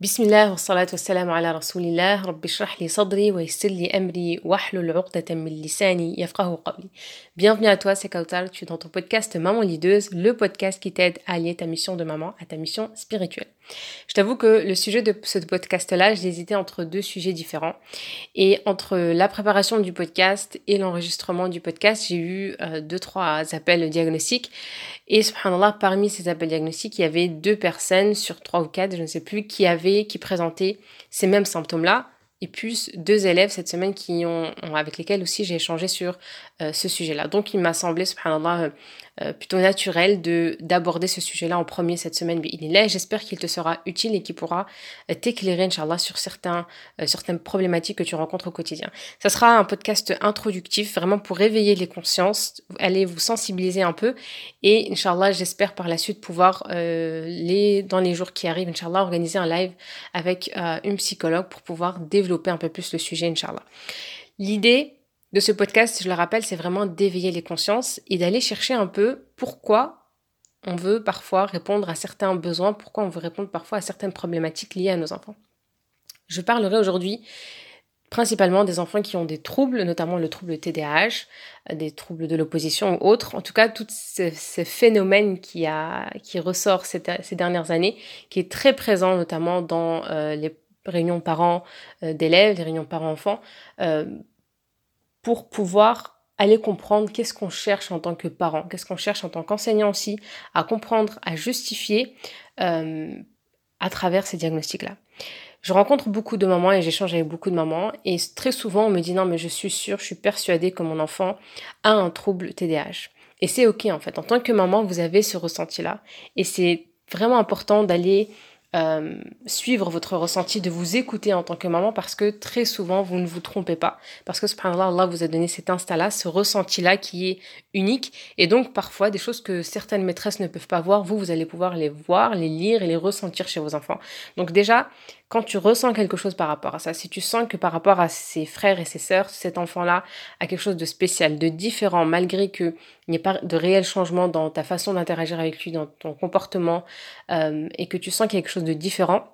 بسم الله والصلاة والسلام على رسول الله رب اشرح لي صدري ويسر لي أمري واحلل عقدة من لساني يفقه قولي Bienvenue à toi, c'est Kautar, tu es dans ton podcast Maman Lideuse, le podcast qui t'aide à allier ta mission de maman à ta mission spirituelle. Je t'avoue que le sujet de ce podcast-là, j'ai hésité entre deux sujets différents. Et entre la préparation du podcast et l'enregistrement du podcast, j'ai eu euh, deux, trois appels diagnostiques. Et subhanallah, parmi ces appels diagnostiques, il y avait deux personnes sur trois ou quatre, je ne sais plus, qui avaient, qui présentaient ces mêmes symptômes-là et plus deux élèves cette semaine qui ont, avec lesquels aussi j'ai échangé sur euh, ce sujet-là. Donc il m'a semblé, subhanallah, euh, euh, plutôt naturel de d'aborder ce sujet-là en premier cette semaine. J'espère qu'il te sera utile et qu'il pourra t'éclairer, Inch'Allah, sur certains, certaines problématiques que tu rencontres au quotidien. Ça sera un podcast introductif, vraiment pour réveiller les consciences, aller vous sensibiliser un peu et, Inch'Allah, j'espère par la suite pouvoir, les, dans les jours qui arrivent, Inch'Allah, organiser un live avec une psychologue pour pouvoir développer un peu plus le sujet, Inch'Allah. L'idée, ce podcast, je le rappelle, c'est vraiment d'éveiller les consciences et d'aller chercher un peu pourquoi on veut parfois répondre à certains besoins, pourquoi on veut répondre parfois à certaines problématiques liées à nos enfants. Je parlerai aujourd'hui principalement des enfants qui ont des troubles, notamment le trouble TDAH, des troubles de l'opposition ou autres. En tout cas, tout ce, phénomène qui ressort ces, dernières années, qui est très présent notamment dans euh, les réunions parents euh, d'élèves, les réunions parents-enfants. Euh, pour pouvoir aller comprendre qu'est-ce qu'on cherche en tant que parent, qu'est-ce qu'on cherche en tant qu'enseignant aussi, à comprendre, à justifier euh, à travers ces diagnostics-là. Je rencontre beaucoup de mamans et j'échange avec beaucoup de mamans et très souvent on me dit non mais je suis sûre, je suis persuadée que mon enfant a un trouble TDAH. Et c'est ok en fait, en tant que maman vous avez ce ressenti-là et c'est vraiment important d'aller euh, suivre votre ressenti, de vous écouter en tant que maman parce que très souvent vous ne vous trompez pas. Parce que subhanallah, Allah vous a donné cet instinct-là, ce ressenti-là qui est unique. Et donc parfois des choses que certaines maîtresses ne peuvent pas voir, vous, vous allez pouvoir les voir, les lire et les ressentir chez vos enfants. Donc déjà, quand tu ressens quelque chose par rapport à ça, si tu sens que par rapport à ses frères et ses sœurs, cet enfant-là a quelque chose de spécial, de différent, malgré qu'il n'y ait pas de réel changement dans ta façon d'interagir avec lui, dans ton comportement, euh, et que tu sens y a quelque chose de différent,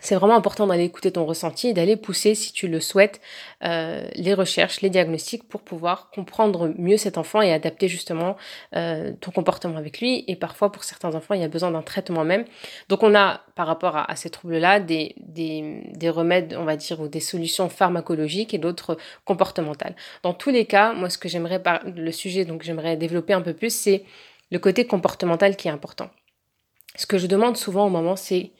c'est vraiment important d'aller écouter ton ressenti et d'aller pousser, si tu le souhaites, euh, les recherches, les diagnostics pour pouvoir comprendre mieux cet enfant et adapter justement euh, ton comportement avec lui. Et parfois, pour certains enfants, il y a besoin d'un traitement même. Donc, on a, par rapport à, ces troubles-là, des, des, remèdes, on va dire, ou des solutions pharmacologiques et d'autres comportementales. Dans tous les cas, moi, ce que j'aimerais, le sujet, donc j'aimerais développer un peu plus, c'est le côté comportemental qui est important. Ce que je demande souvent au moment, c'est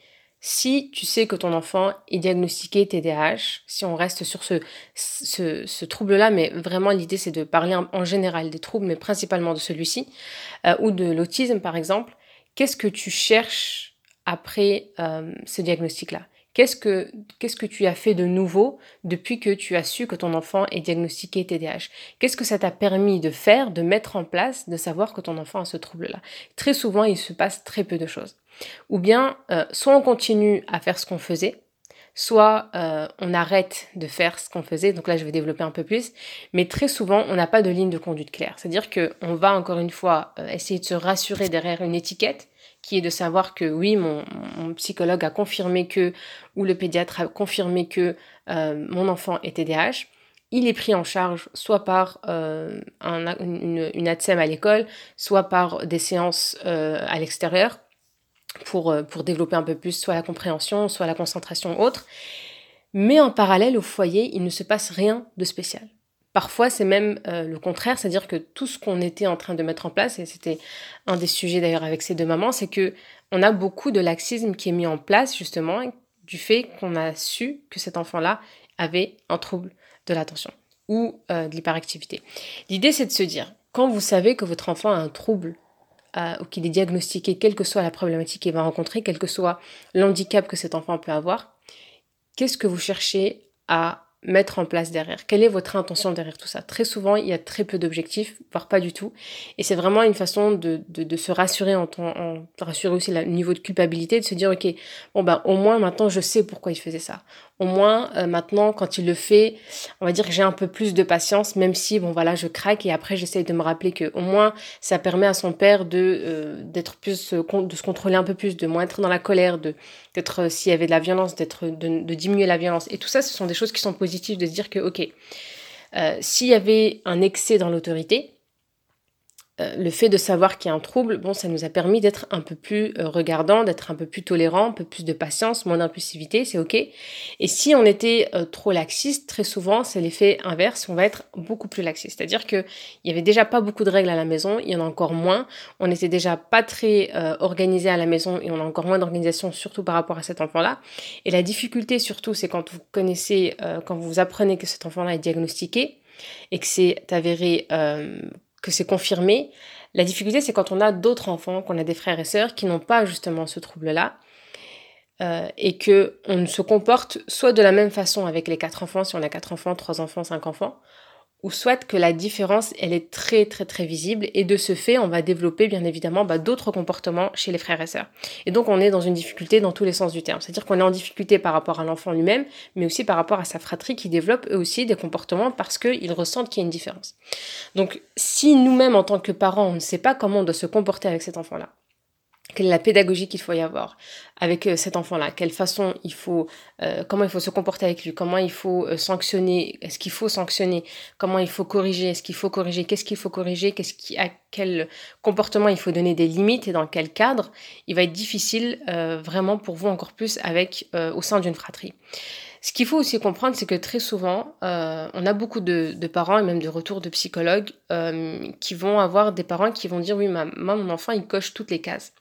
si tu sais que ton enfant est diagnostiqué TDAH, si on reste sur ce, ce, trouble-là, mais vraiment l'idée c'est de parler en, général des troubles, mais principalement de celui-ci, euh, ou de l'autisme par exemple, qu'est-ce que tu cherches après euh, ce diagnostic-là? Qu'est-ce que, qu'est-ce que tu as fait de nouveau depuis que tu as su que ton enfant est diagnostiqué TDAH Qu'est-ce que ça t'a permis de faire, de mettre en place, de savoir que ton enfant a ce trouble-là? Très souvent, il se passe très peu de choses. Ou bien, euh, soit on continue à faire ce qu'on faisait, soit euh, on arrête de faire ce qu'on faisait. Donc là, je vais développer un peu plus. Mais très souvent, on n'a pas de ligne de conduite claire. C'est-à-dire qu'on va encore une fois euh, essayer de se rassurer derrière une étiquette qui est de savoir que oui, mon, psychologue a confirmé que, ou le pédiatre a confirmé que mon enfant est TDAH il est pris en charge soit par une, une, ATSEM à l'école, soit par des séances à l'extérieur pour, euh, pour développer un peu plus soit la compréhension, soit la concentration autre. Mais en parallèle, au foyer, il ne se passe rien de spécial. Parfois, c'est même euh, le contraire, c'est-à-dire que tout ce qu'on était en train de mettre en place, et c'était un des sujets d'ailleurs avec ces deux mamans, c'est que on a beaucoup de laxisme qui est mis en place justement du fait qu'on a su que cet enfant-là avait un trouble de l'attention ou euh, de l'hyperactivité. L'idée, c'est de se dire, quand vous savez que votre enfant a un trouble ou qu'il est diagnostiqué, quelle que soit la problématique qu'il va rencontrer, quel que soit l'handicap que cet enfant peut avoir, qu'est-ce que vous cherchez à mettre en place derrière? Quelle est votre intention derrière tout ça? Très souvent, il y a très peu d'objectifs, voire pas du tout. Et c'est vraiment une façon de, de, se rassurer, en, en, rassurer aussi le niveau de culpabilité, de se dire, ok, bon ben au moins maintenant je sais pourquoi il faisait ça. Au moins euh, maintenant quand il le fait, on va dire que j'ai un peu plus de patience, même si bon voilà je craque. Et après j'essaye de me rappeler que au moins ça permet à son père de euh, d'être plus de se contrôler un peu plus, de moins être dans la colère, de d'être s'il y avait de la violence, d'être de, de, diminuer la violence. Et tout ça, ce sont des choses qui sont positives de se dire que ok s'il y avait un excès dans l'autorité, euh, le fait de savoir qu'il y a un trouble, bon, ça nous a permis d'être un peu plus euh, regardant, d'être un peu plus tolérant, un peu plus de patience, moins d'impulsivité, c'est ok. Et si on était euh, trop laxiste, très souvent, c'est l'effet inverse, on va être beaucoup plus laxiste. C'est-à-dire qu'il y avait déjà pas beaucoup de règles à la maison, il y en a encore moins. On était déjà pas très organisé à la maison et on a encore moins d'organisation, surtout par rapport à cet enfant-là. Et la difficulté, surtout, c'est quand vous connaissez, quand vous apprenez que cet enfant-là est diagnostiqué et que c'est avéré que c'est confirmé. La difficulté, c'est quand on a d'autres enfants, qu'on a des frères et sœurs qui n'ont pas justement ce trouble-là, euh, et que on se comporte soit de la même façon avec les quatre enfants, si on a quatre enfants, trois enfants, cinq enfants, ou soit que la différence, elle est très très très visible et de ce fait, on va développer bien évidemment bah, d'autres comportements chez les frères et sœurs. Et donc on est dans une difficulté dans tous les sens du terme. C'est-à-dire qu'on est en difficulté par rapport à l'enfant lui-même, mais aussi par rapport à sa fratrie qui développe eux aussi des comportements parce qu'ils ressentent qu'il y a une différence. Donc si nous-mêmes en tant que parents, on ne sait pas comment on doit se comporter avec cet enfant-là, quelle est la pédagogie qu'il faut y avoir avec euh, cet enfant-là, quelle façon il faut, euh, comment il faut se comporter avec lui, comment il faut euh, sanctionner, est-ce qu'il faut sanctionner, comment il faut corriger, est-ce qu'il faut corriger, qu'est-ce qu'il faut corriger, qu'est-ce qui, à quel comportement il faut donner des limites et dans quel cadre, il va être difficile vraiment pour vous encore plus avec au sein d'une fratrie. Ce qu'il faut aussi comprendre, c'est que très souvent, on a beaucoup de, parents et même de retours de psychologues qui vont avoir des parents qui vont dire oui, ma, mon enfant, il coche toutes les cases.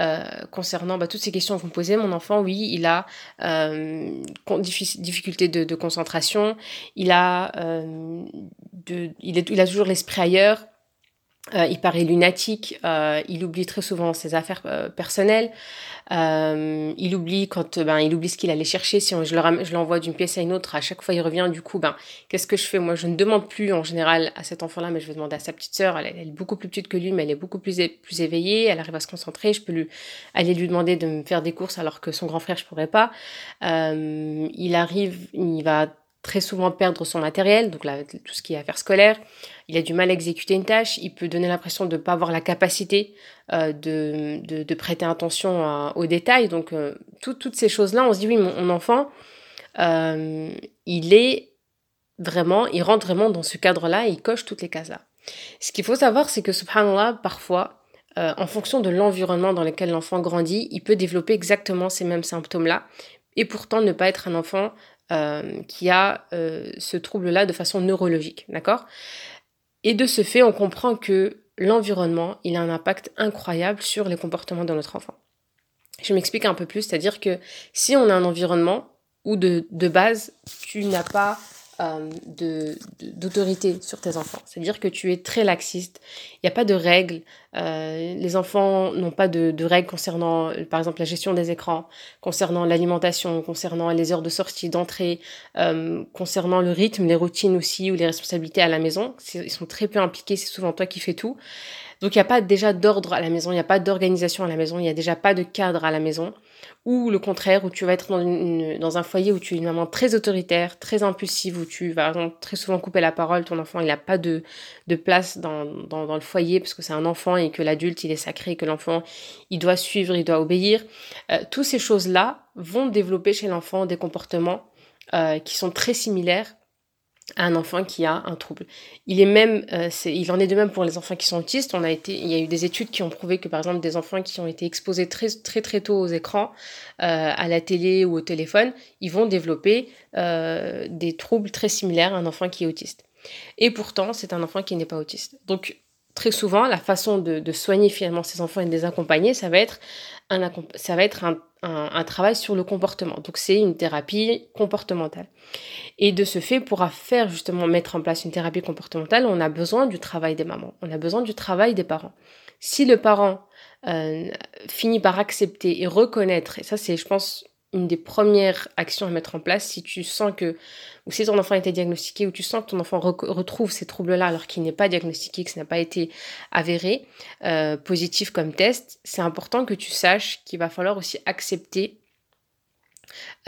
Euh, concernant bah, toutes ces questions que vous me posez. Mon enfant, oui, il a euh, difficulté de, concentration, il a, euh, de, il a toujours l'esprit ailleurs, euh, il paraît lunatique, euh, il oublie très souvent ses affaires euh, personnelles, il oublie quand ben il oublie ce qu'il allait chercher. Si je l'envoie d'une pièce à une autre, à chaque fois il revient. Du coup, ben qu'est-ce que je fais? Moi, je ne demande plus en général à cet enfant-là, mais je vais demander à sa petite sœur. Elle, est beaucoup plus petite que lui, mais elle est beaucoup plus plus éveillée. Elle arrive à se concentrer. Je peux lui aller lui demander de me faire des courses alors que son grand frère je pourrais pas. il arrive, il va très souvent perdre son matériel, donc là, tout ce qui est affaires scolaires. Il a du mal à exécuter une tâche, il peut donner l'impression de ne pas avoir la capacité euh, de, de, prêter attention aux détails. Donc, euh, toutes ces choses-là, on se dit, oui, mon, enfant, euh, il est vraiment, il rentre vraiment dans ce cadre-là et il coche toutes les cases-là. Ce qu'il faut savoir, c'est que, subhanallah, parfois, en fonction de l'environnement dans lequel l'enfant grandit, il peut développer exactement ces mêmes symptômes-là et pourtant ne pas être un enfant euh, qui a euh, ce trouble-là de façon neurologique, d'accord? Et de ce fait, on comprend que l'environnement, il a un impact incroyable sur les comportements de notre enfant. Je m'explique un peu plus, c'est-à-dire que si on a un environnement où de, de base, tu n'as pas euh, d'autorité sur tes enfants. C'est-à-dire que tu es très laxiste, il n'y a pas de règles, euh, les enfants n'ont pas de, de, règles concernant, par exemple, la gestion des écrans, concernant l'alimentation, concernant les heures de sortie, d'entrée, euh, concernant le rythme, les routines aussi, ou les responsabilités à la maison. Ils sont très peu impliqués, c'est souvent toi qui fais tout. Donc il n'y a pas déjà d'ordre à la maison, il n'y a pas d'organisation à la maison, il n'y a déjà pas de cadre à la maison ou le contraire, où tu vas être dans, un foyer où tu es une maman très autoritaire, très impulsive, où tu vas très souvent couper la parole, ton enfant il n'a pas de, place dans, le foyer parce que c'est un enfant et que l'adulte il est sacré, que l'enfant il doit suivre, il doit obéir. Euh, toutes ces choses-là vont développer chez l'enfant des comportements euh, qui sont très similaires à un enfant qui a un trouble. Il est même, euh, il en est de même pour les enfants qui sont autistes. On a été, il y a eu des études qui ont prouvé que par exemple des enfants qui ont été exposés très très très tôt aux écrans, euh, à la télé ou au téléphone, ils vont développer euh, des troubles très similaires à un enfant qui est autiste. Et pourtant, c'est un enfant qui n'est pas autiste. Donc très souvent, la façon de, de, soigner finalement ces enfants et de les accompagner, ça va être un, ça va être un, un, travail sur le comportement. Donc c'est une thérapie comportementale. Et de ce fait, pour faire justement mettre en place une thérapie comportementale, on a besoin du travail des mamans, on a besoin du travail des parents. Si le parent euh, finit par accepter et reconnaître, et ça c'est je pense une des premières actions à mettre en place si tu sens que, ou si ton enfant a été diagnostiqué, ou tu sens que ton enfant retrouve ces troubles-là alors qu'il n'est pas diagnostiqué, que ça n'a pas été avéré, euh, positif comme test, c'est important que tu saches qu'il va falloir aussi accepter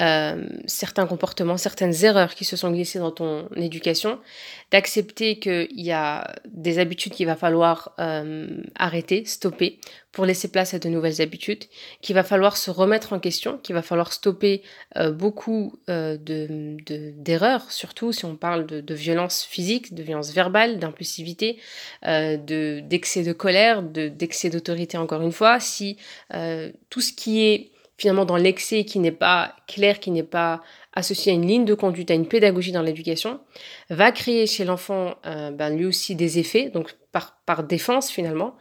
euh, certains comportements, certaines erreurs qui se sont glissées dans ton éducation, d'accepter qu'il y a des habitudes qu'il va falloir euh, arrêter, stopper, pour laisser place à de nouvelles habitudes, qu'il va falloir se remettre en question, qu'il va falloir stopper euh, beaucoup de, d'erreurs, surtout si on parle de, violence physique, de violence verbale, d'impulsivité, de, d'excès de colère, de, d'excès d'autorité encore une fois, si tout ce qui est finalement dans l'excès qui n'est pas clair, qui n'est pas associé à une ligne de conduite, à une pédagogie dans l'éducation, va créer chez l'enfant euh, ben, lui aussi des effets, donc par, par défense finalement,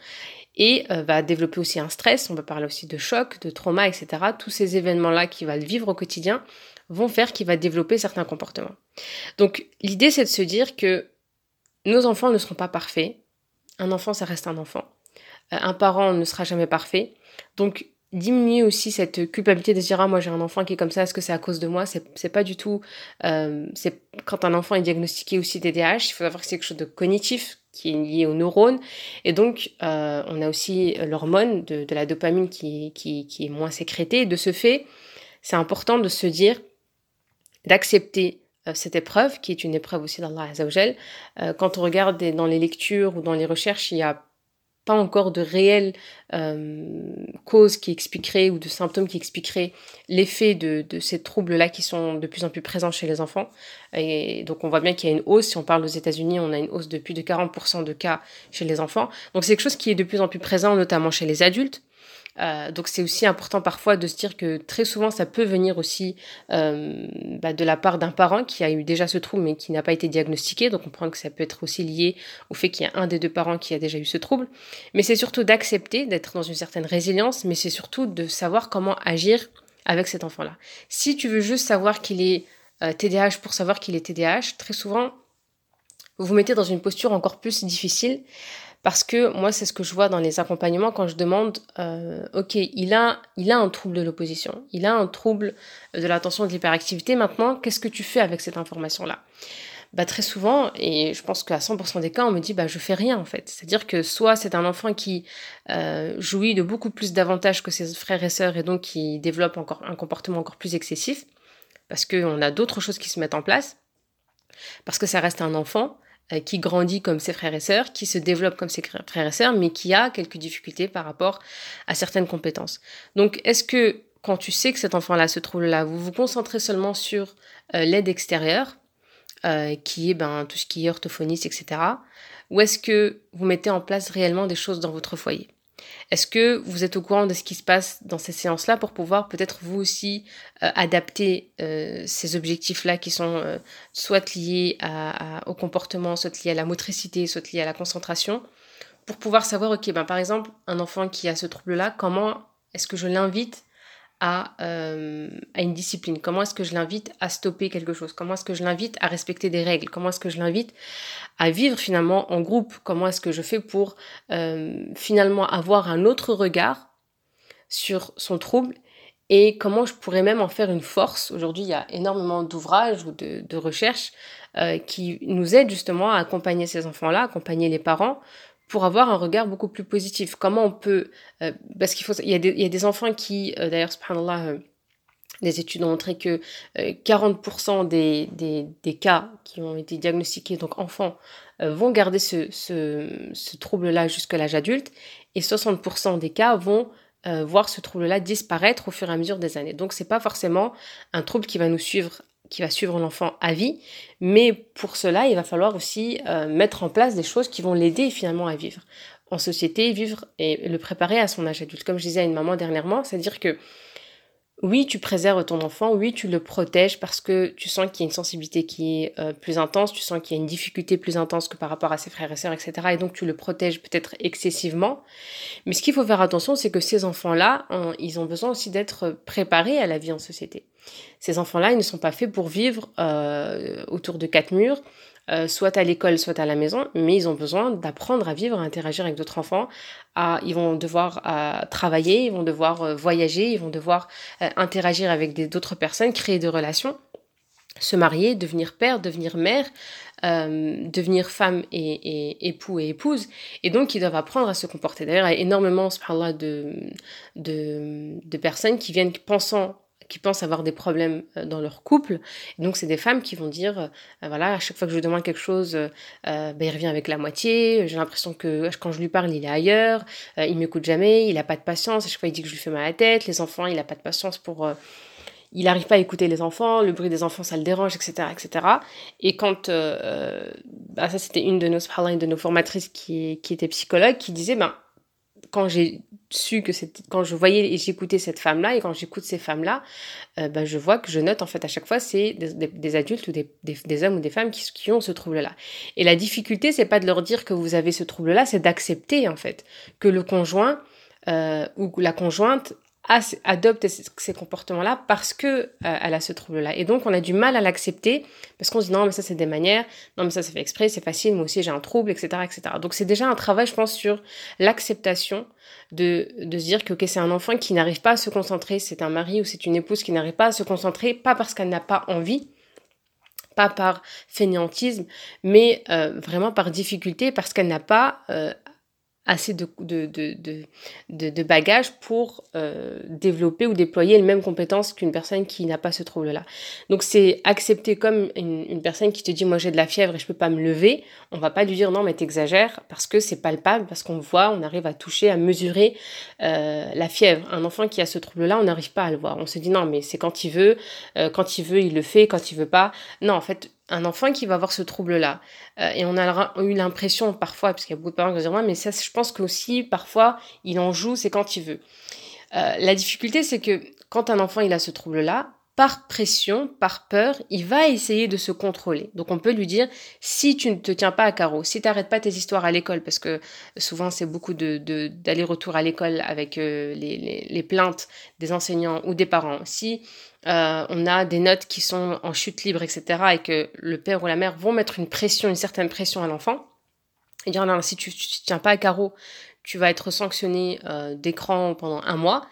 et euh, va développer aussi un stress, on va parler aussi de choc, de trauma, etc. Tous ces événements-là qu'il va vivre au quotidien vont faire qu'il va développer certains comportements. Donc l'idée c'est de se dire que nos enfants ne seront pas parfaits, un enfant ça reste un enfant, euh, un parent ne sera jamais parfait, donc diminuer aussi cette culpabilité de se dire ah moi j'ai un enfant qui est comme ça est-ce que c'est à cause de moi? C'est pas du tout euh, c'est quand un enfant est diagnostiqué aussi TDAH il faut savoir que c'est quelque chose de cognitif qui est lié aux neurones. Et donc euh, on a aussi l'hormone de, de, la dopamine qui, qui, qui est moins sécrétée. De ce fait c'est important de se dire d'accepter euh, cette épreuve qui est une épreuve aussi d'Allah Azzawajal. Euh, quand on regarde dans les lectures ou dans les recherches il y a pas encore de réelles euh, causes qui expliqueraient ou de symptômes qui expliqueraient l'effet de, de, ces troubles-là qui sont de plus en plus présents chez les enfants. Et donc on voit bien qu'il y a une hausse. Si on parle aux États-Unis, on a une hausse de plus de 40% de cas chez les enfants. Donc c'est quelque chose qui est de plus en plus présent, notamment chez les adultes. Euh, donc c'est aussi important parfois de se dire que très souvent ça peut venir aussi euh, bah, de la part d'un parent qui a eu déjà ce trouble mais qui n'a pas été diagnostiqué. Donc on comprend que ça peut être aussi lié au fait qu'il y a un des deux parents qui a déjà eu ce trouble. Mais c'est surtout d'accepter, d'être dans une certaine résilience, mais c'est surtout de savoir comment agir avec cet enfant-là. Si tu veux juste savoir qu'il est euh, TDAH pour savoir qu'il est TDAH, très souvent vous vous mettez dans une posture encore plus difficile parce que moi, c'est ce que je vois dans les accompagnements quand je demande, euh, ok, il a, il a un trouble de l'opposition, il a un trouble de l'attention de l'hyperactivité. Maintenant, qu'est-ce que tu fais avec cette information-là? Bah, très souvent, et je pense qu'à 100% des cas, on me dit bah je fais rien en fait. C'est-à-dire que soit c'est un enfant qui euh, jouit de beaucoup plus d'avantages que ses frères et sœurs et donc qui développe encore un comportement encore plus excessif, parce qu'on a d'autres choses qui se mettent en place, parce que ça reste un enfant, qui grandit comme ses frères et sœurs, qui se développe comme ses frères et sœurs, mais qui a quelques difficultés par rapport à certaines compétences. Donc, est-ce que quand tu sais que cet enfant-là se trouve là, vous vous concentrez seulement sur euh, l'aide extérieure, euh, qui est ben, tout ce qui est orthophoniste, etc. Ou est-ce que vous mettez en place réellement des choses dans votre foyer? Est-ce que vous êtes au courant de ce qui se passe dans ces séances-là pour pouvoir peut-être vous aussi euh, adapter euh, ces objectifs-là qui sont euh, soit liés au comportement, soit liés à la motricité, soit liés à la concentration, pour pouvoir savoir, ok, ben, par exemple, un enfant qui a ce trouble-là, comment est-ce que je l'invite à, à, une discipline. Comment est-ce que je l'invite à stopper quelque chose? Comment est-ce que je l'invite à respecter des règles? Comment est-ce que je l'invite à vivre finalement en groupe? Comment est-ce que je fais pour euh, finalement avoir un autre regard sur son trouble? Et comment je pourrais même en faire une force? Aujourd'hui, il y a énormément d'ouvrages ou de, de recherches euh, qui nous aident justement à accompagner ces enfants-là, accompagner les parents pour avoir un regard beaucoup plus positif. Comment on peut... Euh, parce qu'il faut... Il y, a des, des enfants qui, euh, d'ailleurs, subhanallah, les études ont montré que 40% euh, des, des, des, cas qui ont été diagnostiqués, donc enfants, euh, vont garder ce, ce, ce trouble-là jusqu'à l'âge adulte et 60% des cas vont euh, voir ce trouble-là disparaître au fur et à mesure des années. Donc c'est pas forcément un trouble qui va nous suivre qui va suivre l'enfant à vie, mais pour cela, il va falloir aussi mettre en place des choses qui vont l'aider finalement à vivre en société, vivre et le préparer à son âge adulte. Comme je disais à une maman dernièrement, c'est-à-dire que oui, tu préserves ton enfant, oui, tu le protèges parce que tu sens qu'il y a une sensibilité qui est euh, plus intense, tu sens qu'il y a une difficulté plus intense que par rapport à ses frères et sœurs, etc. Et donc tu le protèges peut-être excessivement. Mais ce qu'il faut faire attention, c'est que ces enfants-là, ils ont besoin aussi d'être préparés à la vie en société. Ces enfants-là, ils ne sont pas faits pour vivre euh, autour de quatre murs, euh, soit à l'école, soit à la maison, mais ils ont besoin d'apprendre à vivre, à interagir avec d'autres enfants. À, ils vont devoir euh, travailler, ils vont devoir euh, voyager, ils vont devoir interagir avec d'autres personnes, créer des relations, se marier, devenir père, devenir mère, devenir femme et, et, époux et épouse. Et donc, ils doivent apprendre à se comporter. D'ailleurs, il y a énormément, de, de, de personnes qui viennent pensant qui pensent avoir des problèmes euh, dans leur couple. donc, c'est des femmes qui vont dire, euh, voilà, à chaque fois que je lui demande quelque chose, euh, ben, il revient avec la moitié. J'ai l'impression que quand je lui parle, il est ailleurs. il m'écoute jamais. Il n'a pas de patience. À chaque fois, il dit que je lui fais mal à la tête. Les enfants, il n'a pas de patience pour... il n'arrive pas à écouter les enfants. Le bruit des enfants, ça le dérange, etc. etc. Et quand... Bah, ça, c'était une de nos, de nos formatrices qui, qui était psychologue, qui disait, ben, quand j'ai su que c'était quand je voyais et j'écoutais cette femme là et quand j'écoute ces femmes là euh, ben, je vois que je note en fait à chaque fois c'est des, adultes ou des, des, hommes ou des femmes qui, qui ont ce trouble là et la difficulté c'est pas de leur dire que vous avez ce trouble là c'est d'accepter en fait que le conjoint euh, ou la conjointe adopte ces comportements-là parce que euh, elle a ce trouble-là. Et donc, on a du mal à l'accepter parce qu'on se dit non, mais ça, c'est des manières, non, mais ça, c'est fait exprès, c'est facile, moi aussi, j'ai un trouble, etc., etc. Donc, c'est déjà un travail, je pense, sur l'acceptation de, de se dire que, ok, c'est un enfant qui n'arrive pas à se concentrer, c'est un mari ou c'est une épouse qui n'arrive pas à se concentrer, pas parce qu'elle n'a pas envie, pas par fainéantisme, mais euh, vraiment par difficulté, parce qu'elle n'a pas euh, assez de, bagages pour euh, développer ou déployer les mêmes compétences qu'une personne qui n'a pas ce trouble-là. Donc c'est accepter comme une, une, personne qui te dit moi j'ai de la fièvre et je peux pas me lever, on va pas lui dire non mais t'exagères parce que c'est palpable, parce qu'on voit, on arrive à toucher, à mesurer euh, la fièvre. Un enfant qui a ce trouble-là, on n'arrive pas à le voir. On se dit non mais c'est quand il veut, euh, quand il veut il le fait, quand il veut pas. Non en fait un enfant qui va avoir ce trouble-là. Euh, et on a eu l'impression parfois, parce qu'il y a beaucoup de parents qui vont dire, mais ça, je pense qu'aussi, parfois, il en joue, c'est quand il veut. Euh, la difficulté, c'est que quand un enfant, il a ce trouble-là, par pression, par peur, il va essayer de se contrôler. Donc on peut lui dire, si tu ne te tiens pas à carreau, si tu n'arrêtes pas tes histoires à l'école, parce que souvent c'est beaucoup de, d'aller-retour à l'école avec euh, les, les, plaintes des enseignants ou des parents, si euh, on a des notes qui sont en chute libre, etc., et que le père ou la mère vont mettre une pression, une certaine pression à l'enfant, et dire non, si tu ne tiens pas à carreau, tu vas être sanctionné euh, d'écran pendant un mois.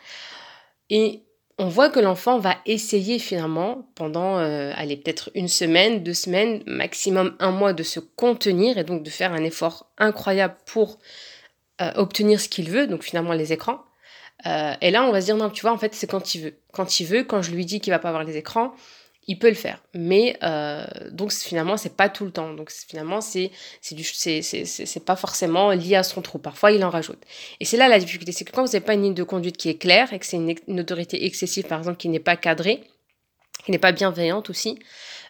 Et on voit que l'enfant va essayer finalement pendant, euh, allez, peut-être une semaine, deux semaines, maximum un mois de se contenir et donc de faire un effort incroyable pour obtenir ce qu'il veut, donc finalement les écrans. Euh, et là, on va se dire, non, tu vois, en fait, c'est quand il veut. Quand il veut, quand je lui dis qu'il va pas avoir les écrans, il peut le faire. Mais euh, donc finalement, c'est pas tout le temps. Donc finalement, c'est c'est pas forcément lié à son trou. Parfois, il en rajoute. Et c'est là la difficulté, c'est que quand vous n'avez pas une ligne de conduite qui est claire et que c'est une, autorité excessive, par exemple, qui n'est pas cadrée, qui n'est pas bienveillante aussi,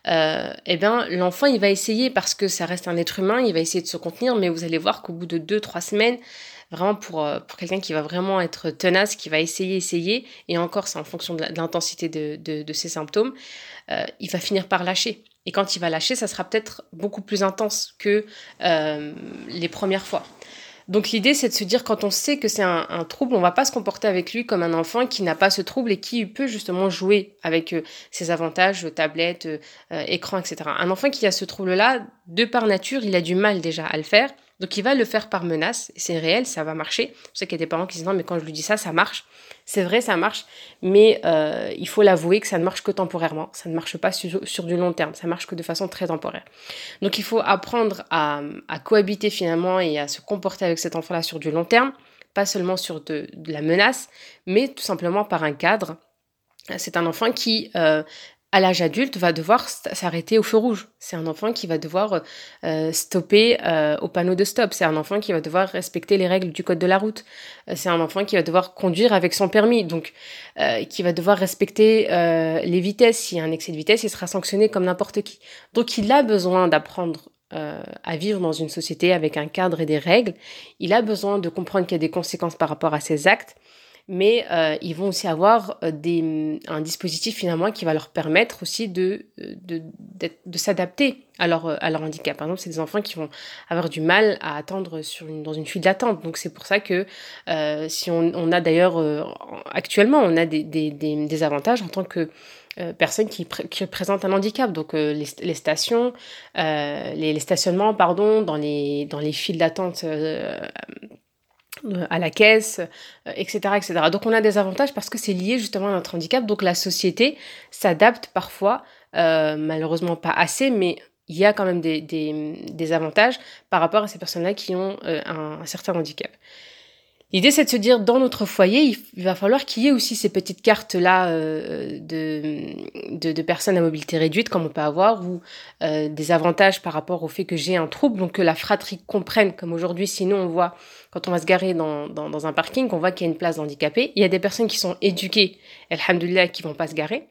euh, eh bien l'enfant il va essayer parce que ça reste un être humain, il va essayer de se contenir, mais vous allez voir qu'au bout de deux trois semaines, vraiment pour, euh, pour quelqu'un qui va vraiment être tenace, qui va essayer, essayer, et encore c'est en fonction de l'intensité de, de, ses symptômes, euh, il va finir par lâcher. Et quand il va lâcher, ça sera peut-être beaucoup plus intense que euh, les premières fois. Donc l'idée, c'est de se dire, quand on sait que c'est un, trouble, on va pas se comporter avec lui comme un enfant qui n'a pas ce trouble et qui peut justement jouer avec ses avantages, tablette, écran, etc. Un enfant qui a ce trouble-là, de par nature, il a du mal déjà à le faire. Donc il va le faire par menace, c'est réel, ça va marcher. Je sais qu'il y a des parents qui disent non mais quand je lui dis ça, ça marche. C'est vrai, ça marche, mais euh, il faut l'avouer que ça ne marche que temporairement, ça ne marche pas sur, du long terme, ça marche que de façon très temporaire. Donc il faut apprendre à, cohabiter finalement et à se comporter avec cet enfant-là sur du long terme, pas seulement sur de, la menace, mais tout simplement par un cadre. C'est un enfant qui euh, à l'âge adulte, va devoir s'arrêter au feu rouge. C'est un enfant qui va devoir euh, stopper euh, au panneau de stop. C'est un enfant qui va devoir respecter les règles du code de la route. Euh, c'est un enfant qui va devoir conduire avec son permis, donc qui va devoir respecter les vitesses. S'il y a un excès de vitesse, il sera sanctionné comme n'importe qui. Donc il a besoin d'apprendre à vivre dans une société avec un cadre et des règles. Il a besoin de comprendre qu'il y a des conséquences par rapport à ses actes mais euh, ils vont aussi avoir euh, des, un dispositif finalement qui va leur permettre aussi de, euh, de, de s'adapter à leur, à leur handicap. Par exemple, c'est des enfants qui vont avoir du mal à attendre sur une, dans une file d'attente. Donc c'est pour ça que si on, on a d'ailleurs actuellement, on a des, des, des, avantages en tant que personnes qui, qui présentent un handicap. Donc les, les, stations, les, les, stationnements, pardon, dans les, dans les files d'attente à la caisse, etc., euh, etc. Donc on a des avantages parce que c'est lié justement à notre handicap. Donc la société s'adapte parfois, euh, malheureusement pas assez, mais il y a quand même des, avantages par rapport à ces personnes-là qui ont euh, un, certain handicap. L'idée, c'est de se dire, dans notre foyer, il va falloir qu'il y ait aussi ces petites cartes-là euh, de, de, personnes à mobilité réduite, comme on peut avoir, ou euh, des avantages par rapport au fait que j'ai un trouble, donc que la fratrie comprenne, comme aujourd'hui, sinon on voit, quand on va se garer dans, dans, dans un parking, on voit qu'il y a une place d'handicapé. Il y a des personnes qui sont éduquées, alhamdoulilah, qui vont pas se garer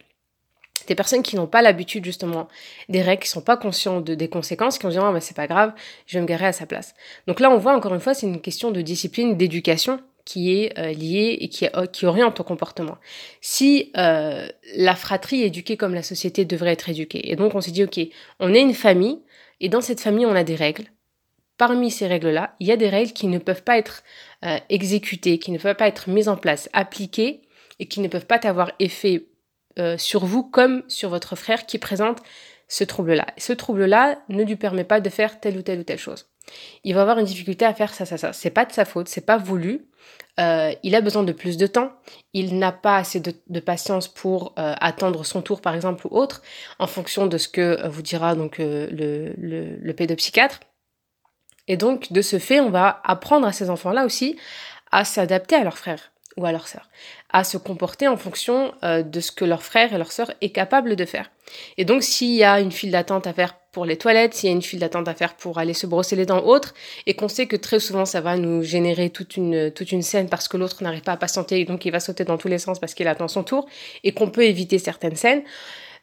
des personnes qui n'ont pas l'habitude justement des règles, qui sont pas conscients de, des conséquences, qui vont dire oh, bah, c'est pas grave, je vais me garer à sa place. Donc là on voit encore une fois c'est une question de discipline, d'éducation qui est euh, liée et qui, euh, qui oriente ton comportement. Si euh, la fratrie éduquée comme la société devrait être éduquée, et donc on s'est dit ok, on est une famille et dans cette famille on a des règles. Parmi ces règles-là, il y a des règles qui ne peuvent pas être exécutées, qui ne peuvent pas être mises en place, appliquées et qui ne peuvent pas avoir effet euh, sur vous comme sur votre frère qui présente ce trouble-là. Ce trouble-là ne lui permet pas de faire telle ou telle ou telle chose. Il va avoir une difficulté à faire ça, ça, ça. C'est pas de sa faute, c'est pas voulu. Euh, il a besoin de plus de temps. Il n'a pas assez de, patience pour euh, attendre son tour, par exemple, ou autre, en fonction de ce que vous dira donc le, le, le pédopsychiatre. Et donc, de ce fait, on va apprendre à ces enfants-là aussi à s'adapter à leurs frères ou à leur sœur, à se comporter en fonction euh, de ce que leur frère et leur sœur est capable de faire. Et donc s'il y a une file d'attente à faire pour les toilettes, s'il y a une file d'attente à faire pour aller se brosser les dents autres, et qu'on sait que très souvent ça va nous générer toute une, toute une scène parce que l'autre n'arrive pas à patienter et donc il va sauter dans tous les sens parce qu'il attend son tour, et qu'on peut éviter certaines scènes,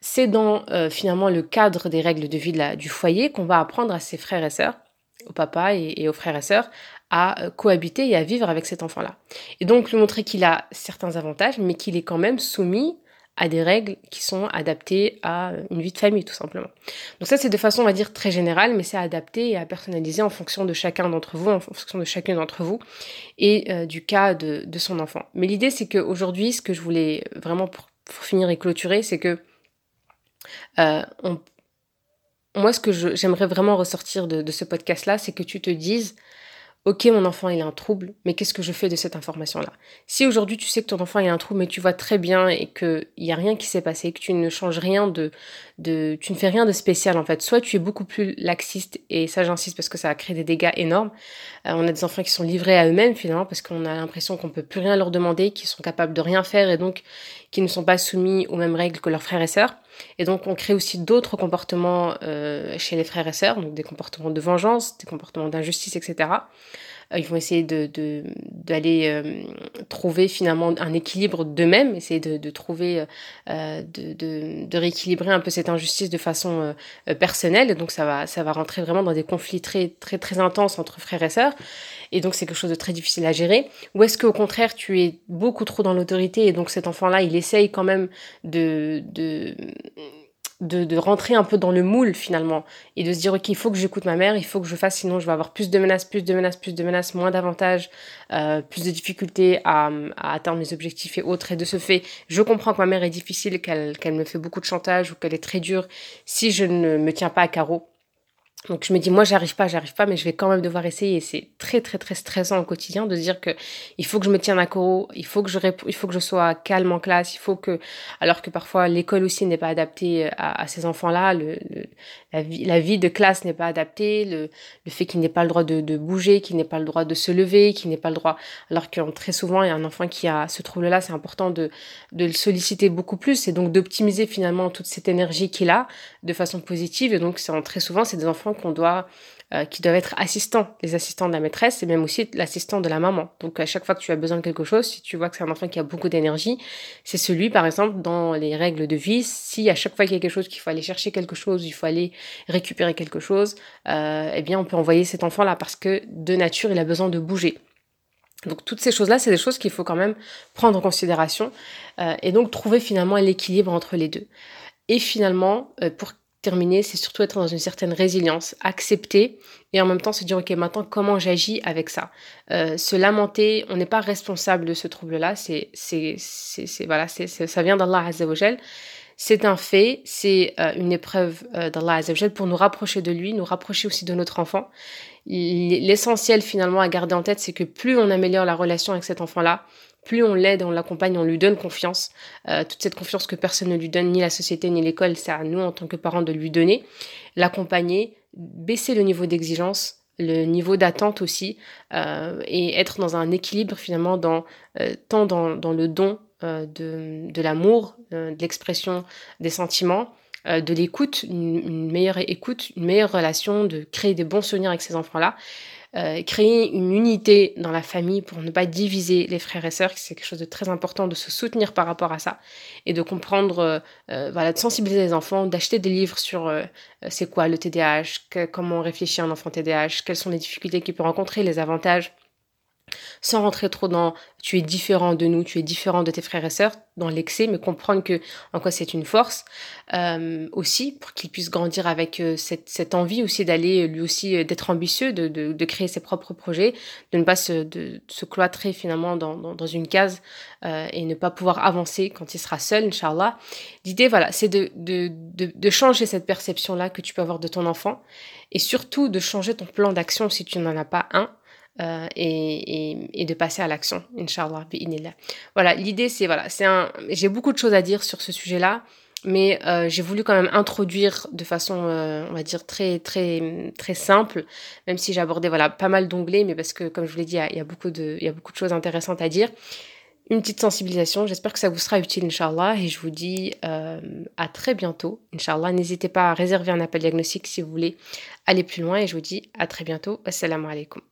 c'est dans euh, finalement le cadre des règles de vie du foyer qu'on va apprendre à ses frères et sœurs au papa et, aux frères et sœurs à euh, cohabiter et à vivre avec cet enfant-là. Et donc lui montrer qu'il a certains avantages, mais qu'il est quand même soumis à des règles qui sont adaptées à une vie de famille, tout simplement. Donc ça, c'est de façon, on va dire, très générale, mais c'est adapté et à personnaliser en fonction de chacun d'entre vous, en fonction de chacune d'entre vous, et euh, du cas de, son enfant. Mais l'idée, c'est qu'aujourd'hui, ce que je voulais vraiment pour, finir et clôturer, c'est que euh, on, moi, ce que j'aimerais vraiment ressortir de, ce podcast-là, c'est que tu te dises, ok, mon enfant, il a un trouble, mais qu'est-ce que je fais de cette information-là? Si aujourd'hui, tu sais que ton enfant, il a un trouble, mais tu vois très bien et qu'il n'y a rien qui s'est passé, que tu ne changes rien de. Tu ne fais rien de spécial, en fait. Soit tu es beaucoup plus laxiste, et ça, j'insiste parce que ça a créé des dégâts énormes. Euh, on a des enfants qui sont livrés à eux-mêmes, finalement, parce qu'on a l'impression qu'on peut plus rien leur demander, qu'ils sont capables de rien faire, et donc qui ne sont pas soumis aux mêmes règles que leurs frères et sœurs. Et donc on crée aussi d'autres comportements euh, chez les frères et sœurs, donc des comportements de vengeance, des comportements d'injustice, etc. Euh, ils vont essayer de d'aller euh, trouver finalement un équilibre d'eux-mêmes, essayer de, de trouver, euh, de, de, de, rééquilibrer un peu cette injustice de façon personnelle. Donc ça va, ça va rentrer vraiment dans des conflits très, très, très intenses entre frères et sœurs. Et donc c'est quelque chose de très difficile à gérer. Ou est-ce qu'au contraire tu es beaucoup trop dans l'autorité et donc cet enfant-là il essaye quand même de, de de, rentrer un peu dans le moule finalement et de se dire ok il faut que j'écoute ma mère il faut que je fasse sinon je vais avoir plus de menaces plus de menaces plus de menaces moins d'avantages euh, plus de difficultés à, atteindre mes objectifs et autres. Et de ce fait je comprends que ma mère est difficile qu'elle me fait beaucoup de chantage ou qu'elle est très dure si je ne me tiens pas à carreau donc je me dis moi j'arrive pas, j'arrive pas, mais je vais quand même devoir essayer. C'est très très très stressant au quotidien de dire que il faut que je me tienne à corps, il faut que je il faut que je sois calme en classe, il faut que alors que parfois l'école aussi n'est pas adaptée à, à ces enfants-là, le, la, vie, la vie de classe n'est pas adaptée, le, le fait qu'il n'ait pas le droit de, de bouger, qu'il n'ait pas le droit de se lever, qu'il n'ait pas le droit alors que très souvent il y a un enfant qui a ce trouble-là, c'est important de de le solliciter beaucoup plus et donc d'optimiser finalement toute cette énergie qu'il a de façon positive et donc c'est très souvent c'est des enfants qu'on doit, euh, qui doivent être assistants, les assistants de la maîtresse et même aussi l'assistant de la maman. Donc à chaque fois que tu as besoin de quelque chose, si tu vois que c'est un enfant qui a beaucoup d'énergie, c'est celui, par exemple, dans les règles de vie, si à chaque fois qu'il y a quelque chose qu'il faut aller chercher quelque chose, il faut aller récupérer quelque chose, euh, eh bien on peut envoyer cet enfant-là parce que de nature il a besoin de bouger. Donc toutes ces choses-là, c'est des choses qu'il faut quand même prendre en considération euh, et donc trouver finalement l'équilibre entre les deux. Et finalement, pour terminer, c'est surtout être dans une certaine résilience, accepter et en même temps se dire ok maintenant comment j'agis avec ça? Euh, se lamenter, on n'est pas responsable de ce trouble-là, c'est c'est c'est voilà ça vient d'Allah Azzawajal. C'est un fait, c'est euh, une épreuve euh, d'Allah Azzawajal pour nous rapprocher de lui, nous rapprocher aussi de notre enfant. L'essentiel finalement à garder en tête, c'est que plus on améliore la relation avec cet enfant-là, plus on l'aide, on l'accompagne, on lui donne confiance, euh, toute cette confiance que personne ne lui donne, ni la société, ni l'école, c'est à nous en tant que parents de lui donner, l'accompagner, baisser le niveau d'exigence, le niveau d'attente aussi, et être dans un équilibre finalement dans, tant dans, dans, le don de, de l'amour, de l'expression des sentiments, de l'écoute, une, meilleure écoute, une meilleure relation, de créer des bons souvenirs avec ces enfants-là, euh, créer une unité dans la famille pour ne pas diviser les frères et sœurs, c'est quelque chose de très important de se soutenir par rapport à ça et de comprendre, euh, euh, voilà, de sensibiliser les enfants, d'acheter des livres sur c'est quoi le TDAH, comment réfléchir un enfant TDAH, quelles sont les difficultés qu'il peut rencontrer, les avantages sans rentrer trop dans tu es différent de nous, tu es différent de tes frères et sœurs, dans l'excès, mais comprendre que en quoi c'est une force euh, aussi pour qu'il puisse grandir avec euh, cette, cette, envie aussi d'aller lui aussi euh, d'être ambitieux, de, de, de, créer ses propres projets, de ne pas se, de, se cloîtrer finalement dans, dans, dans une case euh, et ne pas pouvoir avancer quand il sera seul, Inch'Allah. L'idée, voilà, c'est de, de changer cette perception-là que tu peux avoir de ton enfant et surtout de changer ton plan d'action si tu n'en as pas un euh, et, et, de passer à l'action, Inch'Allah, Voilà, l'idée c'est, voilà, c'est un, j'ai beaucoup de choses à dire sur ce sujet-là, mais euh, j'ai voulu quand même introduire de façon, euh, on va dire, très, très, très simple, même si j'ai abordé, voilà, pas mal d'onglets, mais parce que, comme je vous l'ai dit, il y, a, beaucoup de, il y a beaucoup de choses intéressantes à dire. Une petite sensibilisation, j'espère que ça vous sera utile, Inch'Allah, et je vous dis à très bientôt, Inch'Allah. N'hésitez pas à réserver un appel diagnostic si vous voulez aller plus loin, et je vous dis à très bientôt. Assalamu alaikum.